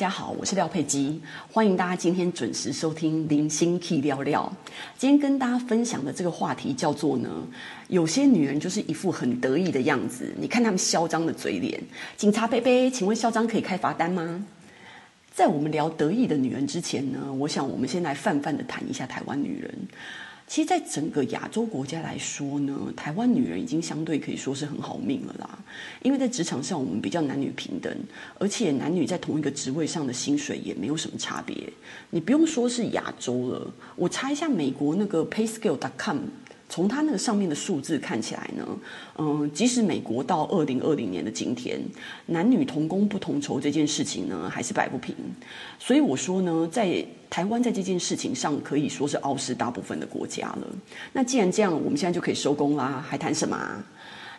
大家好，我是廖佩基，欢迎大家今天准时收听《零星 K 聊聊》。今天跟大家分享的这个话题叫做呢，有些女人就是一副很得意的样子，你看她们嚣张的嘴脸。警察贝贝，请问嚣张可以开罚单吗？在我们聊得意的女人之前呢，我想我们先来泛泛的谈一下台湾女人。其实，在整个亚洲国家来说呢，台湾女人已经相对可以说是很好命了啦。因为在职场上，我们比较男女平等，而且男女在同一个职位上的薪水也没有什么差别。你不用说是亚洲了，我查一下美国那个 PayScale.com。从它那个上面的数字看起来呢，嗯，即使美国到二零二零年的今天，男女同工不同酬这件事情呢，还是摆不平。所以我说呢，在台湾在这件事情上可以说是傲视大部分的国家了。那既然这样，我们现在就可以收工啦，还谈什么？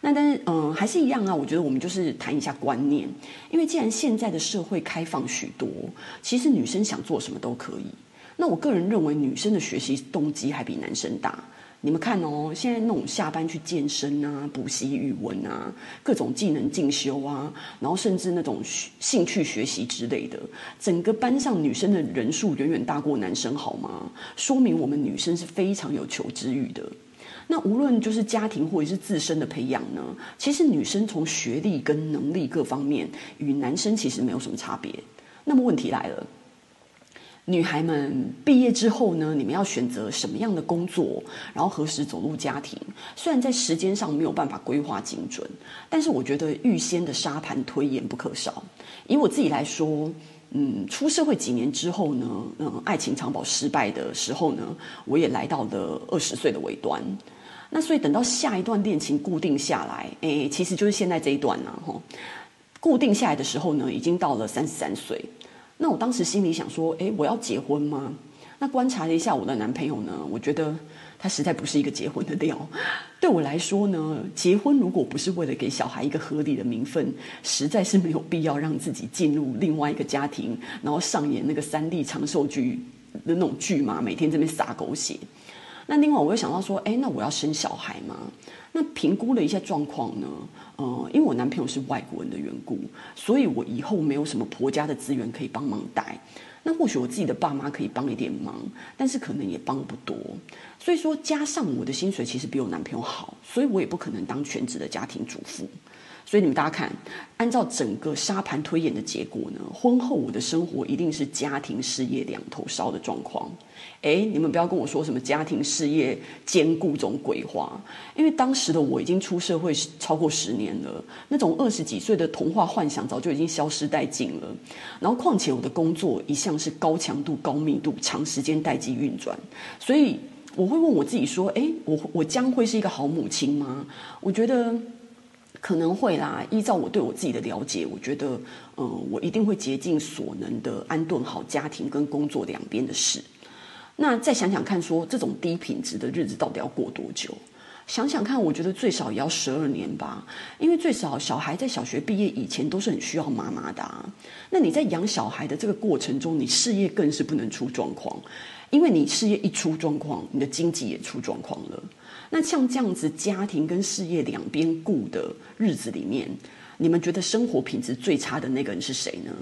那但是嗯，还是一样啊。我觉得我们就是谈一下观念，因为既然现在的社会开放许多，其实女生想做什么都可以。那我个人认为，女生的学习动机还比男生大。你们看哦，现在那种下班去健身啊、补习语文啊、各种技能进修啊，然后甚至那种兴趣学习之类的，整个班上女生的人数远远大过男生，好吗？说明我们女生是非常有求知欲的。那无论就是家庭或者是自身的培养呢，其实女生从学历跟能力各方面与男生其实没有什么差别。那么问题来了。女孩们毕业之后呢，你们要选择什么样的工作，然后何时走入家庭？虽然在时间上没有办法规划精准，但是我觉得预先的沙盘推演不可少。以我自己来说，嗯，出社会几年之后呢，嗯，爱情长跑失败的时候呢，我也来到了二十岁的尾端。那所以等到下一段恋情固定下来，诶，其实就是现在这一段呢，哈，固定下来的时候呢，已经到了三十三岁。那我当时心里想说，诶，我要结婚吗？那观察了一下我的男朋友呢，我觉得他实在不是一个结婚的料。对我来说呢，结婚如果不是为了给小孩一个合理的名分，实在是没有必要让自己进入另外一个家庭，然后上演那个三 D 长寿剧的那种剧嘛，每天这边撒狗血。那另外我又想到说，哎，那我要生小孩吗？那评估了一下状况呢，呃，因为我男朋友是外国人的缘故，所以我以后没有什么婆家的资源可以帮忙带。那或许我自己的爸妈可以帮一点忙，但是可能也帮不多。所以说，加上我的薪水其实比我男朋友好，所以我也不可能当全职的家庭主妇。所以你们大家看，按照整个沙盘推演的结果呢，婚后我的生活一定是家庭事业两头烧的状况。诶，你们不要跟我说什么家庭事业兼顾这种鬼话，因为当时的我已经出社会超过十年了，那种二十几岁的童话幻想早就已经消失殆尽了。然后况且我的工作一向是高强度、高密度、长时间待机运转，所以我会问我自己说：诶，我我将会是一个好母亲吗？我觉得。可能会啦，依照我对我自己的了解，我觉得，嗯，我一定会竭尽所能的安顿好家庭跟工作两边的事。那再想想看，说这种低品质的日子到底要过多久？想想看，我觉得最少也要十二年吧，因为最少小孩在小学毕业以前都是很需要妈妈的啊。那你在养小孩的这个过程中，你事业更是不能出状况，因为你事业一出状况，你的经济也出状况了。那像这样子家庭跟事业两边顾的日子里面，你们觉得生活品质最差的那个人是谁呢？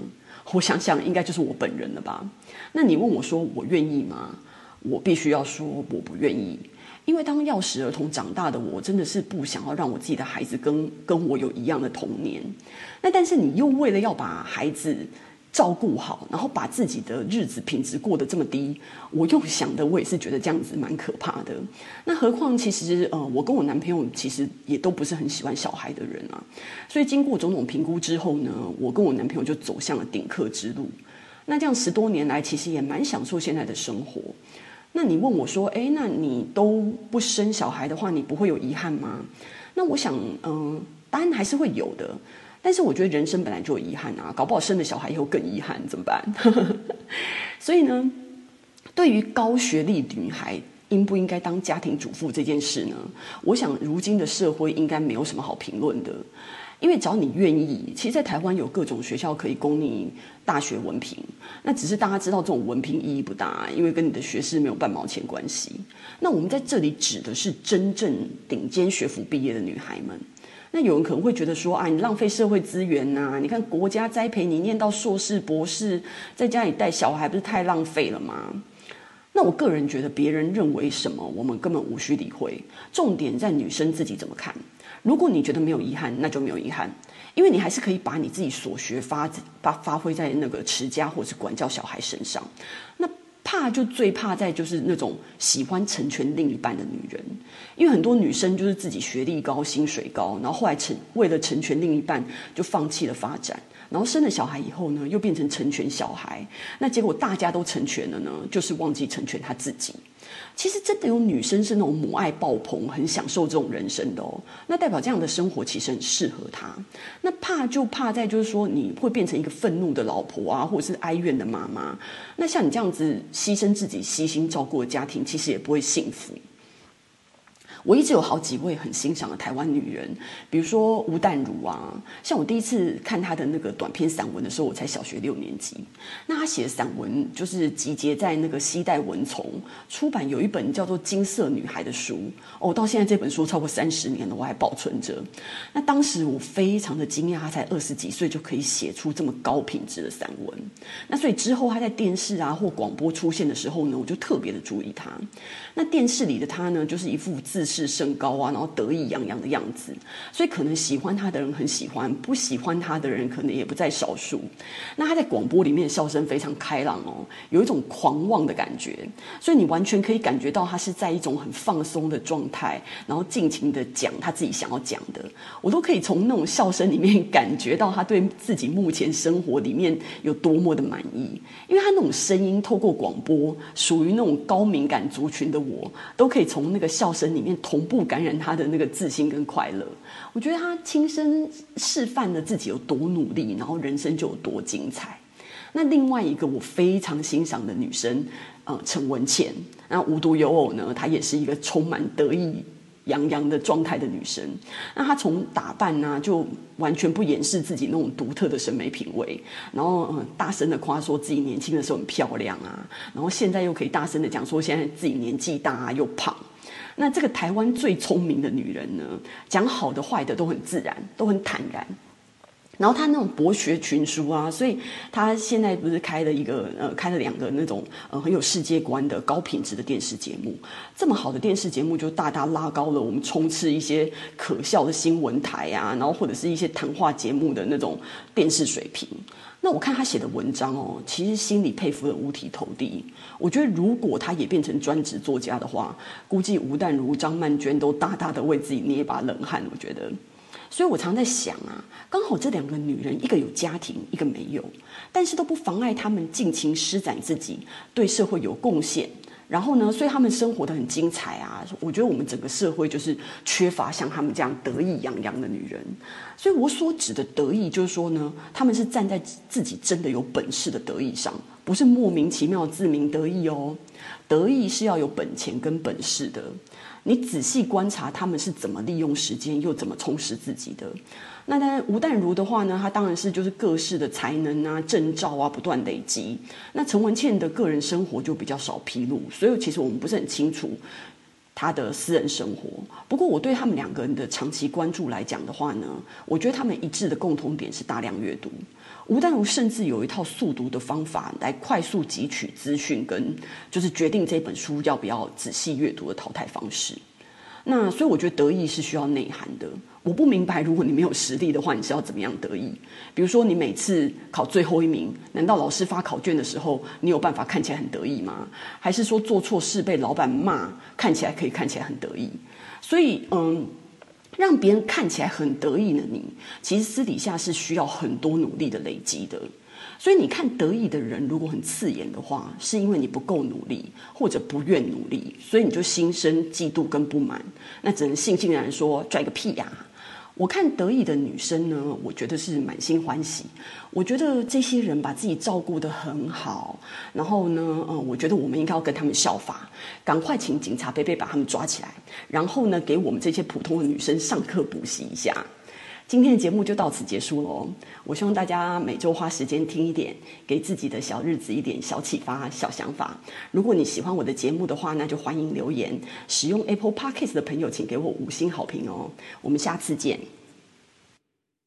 我想想，应该就是我本人了吧。那你问我说我愿意吗？我必须要说我不愿意，因为当钥匙儿童长大的我，真的是不想要让我自己的孩子跟跟我有一样的童年。那但是你又为了要把孩子。照顾好，然后把自己的日子品质过得这么低，我又想的，我也是觉得这样子蛮可怕的。那何况其实，呃，我跟我男朋友其实也都不是很喜欢小孩的人啊。所以经过种种评估之后呢，我跟我男朋友就走向了顶客之路。那这样十多年来，其实也蛮享受现在的生活。那你问我说，哎，那你都不生小孩的话，你不会有遗憾吗？那我想，嗯、答案还是会有的。但是我觉得人生本来就有遗憾啊，搞不好生了小孩以后更遗憾，怎么办？所以呢，对于高学历女孩应不应该当家庭主妇这件事呢，我想如今的社会应该没有什么好评论的，因为只要你愿意，其实，在台湾有各种学校可以供你大学文凭，那只是大家知道这种文凭意义不大，因为跟你的学识没有半毛钱关系。那我们在这里指的是真正顶尖学府毕业的女孩们。那有人可能会觉得说啊，你浪费社会资源呐、你看国家栽培你念到硕士、博士，在家里带小孩，不是太浪费了吗？那我个人觉得，别人认为什么，我们根本无需理会。重点在女生自己怎么看。如果你觉得没有遗憾，那就没有遗憾，因为你还是可以把你自己所学发发发挥在那个持家或是管教小孩身上。那怕就最怕在就是那种喜欢成全另一半的女人，因为很多女生就是自己学历高、薪水高，然后后来成为了成全另一半，就放弃了发展。然后生了小孩以后呢，又变成成全小孩，那结果大家都成全了呢，就是忘记成全他自己。其实真的有女生是那种母爱爆棚，很享受这种人生的哦。那代表这样的生活其实很适合她。那怕就怕在就是说你会变成一个愤怒的老婆啊，或者是哀怨的妈妈。那像你这样子牺牲自己、悉心照顾的家庭，其实也不会幸福。我一直有好几位很欣赏的台湾女人，比如说吴淡如啊，像我第一次看她的那个短篇散文的时候，我才小学六年级。那她写的散文就是集结在那个西代文丛出版，有一本叫做《金色女孩》的书哦，到现在这本书超过三十年了，我还保存着。那当时我非常的惊讶，她才二十几岁就可以写出这么高品质的散文。那所以之后她在电视啊或广播出现的时候呢，我就特别的注意她。那电视里的她呢，就是一副自视甚高啊，然后得意洋洋的样子，所以可能喜欢他的人很喜欢，不喜欢他的人可能也不在少数。那他在广播里面笑声非常开朗哦，有一种狂妄的感觉，所以你完全可以感觉到他是在一种很放松的状态，然后尽情的讲他自己想要讲的。我都可以从那种笑声里面 感觉到他对自己目前生活里面有多么的满意，因为他那种声音透过广播，属于那种高敏感族群的我，都可以从那个笑声里面同步。感染他的那个自信跟快乐，我觉得他亲身示范了自己有多努力，然后人生就有多精彩。那另外一个我非常欣赏的女生，呃，陈文茜，那无独有偶呢，她也是一个充满得意洋洋的状态的女生。那她从打扮呢、就完全不掩饰自己那种独特的审美品味，然后、呃，大声的夸说自己年轻的时候很漂亮啊，然后现在又可以大声的讲说现在自己年纪大啊，又胖。那这个台湾最聪明的女人呢，讲好的坏的都很自然，都很坦然。然后她那种博学群书啊，所以她现在不是开了一个呃，开了两个那种呃很有世界观的高品质的电视节目。这么好的电视节目，就大大拉高了我们充斥一些可笑的新闻台啊，然后或者是一些谈话节目的那种电视水平。那我看他写的文章哦，其实心里佩服的五体投地。我觉得如果他也变成专职作家的话，估计吴淡如、张曼娟都大大的为自己捏一把冷汗。我觉得，所以我常在想啊，刚好这两个女人，一个有家庭，一个没有，但是都不妨碍她们尽情施展自己，对社会有贡献。然后呢，所以他们生活的很精彩啊！我觉得我们整个社会就是缺乏像他们这样得意洋洋的女人。所以我所指的得意，就是说呢，他们是站在自己真的有本事的得意上，不是莫名其妙自鸣得意哦。得意是要有本钱跟本事的。你仔细观察他们是怎么利用时间，又怎么充实自己的。那当然，吴淡如的话呢，她当然是就是各式的才能啊、证照啊不断累积。那陈文茜的个人生活就比较少披露，所以其实我们不是很清楚他的私人生活。不过我对他们两个人的长期关注来讲的话呢，我觉得他们一致的共同点是大量阅读。吴淡如甚至有一套速读的方法来快速汲取资讯，跟就是决定这本书要不要仔细阅读的淘汰方式。那所以我觉得得意是需要内涵的。我不明白，如果你没有实力的话，你是要怎么样得意？比如说，你每次考最后一名，难道老师发考卷的时候，你有办法看起来很得意吗？还是说做错事被老板骂，看起来可以看起来很得意？所以，嗯，让别人看起来很得意的你，其实私底下是需要很多努力的累积的。所以你看得意的人，如果很刺眼的话，是因为你不够努力，或者不愿努力，所以你就心生嫉妒跟不满。那只能悻悻然说拽个屁呀！我看得意的女生呢，我觉得是满心欢喜。我觉得这些人把自己照顾得很好，然后呢，嗯，我觉得我们应该要跟他们效法，赶快请警察伯伯把他们抓起来，然后呢，给我们这些普通的女生上课补习一下。今天的节目就到此结束喽。我希望大家每周花时间听一点，给自己的小日子一点小启发、小想法。如果你喜欢我的节目的话，那就欢迎留言。使用 Apple Podcast 的朋友，请给我五星好评哦。我们下次见。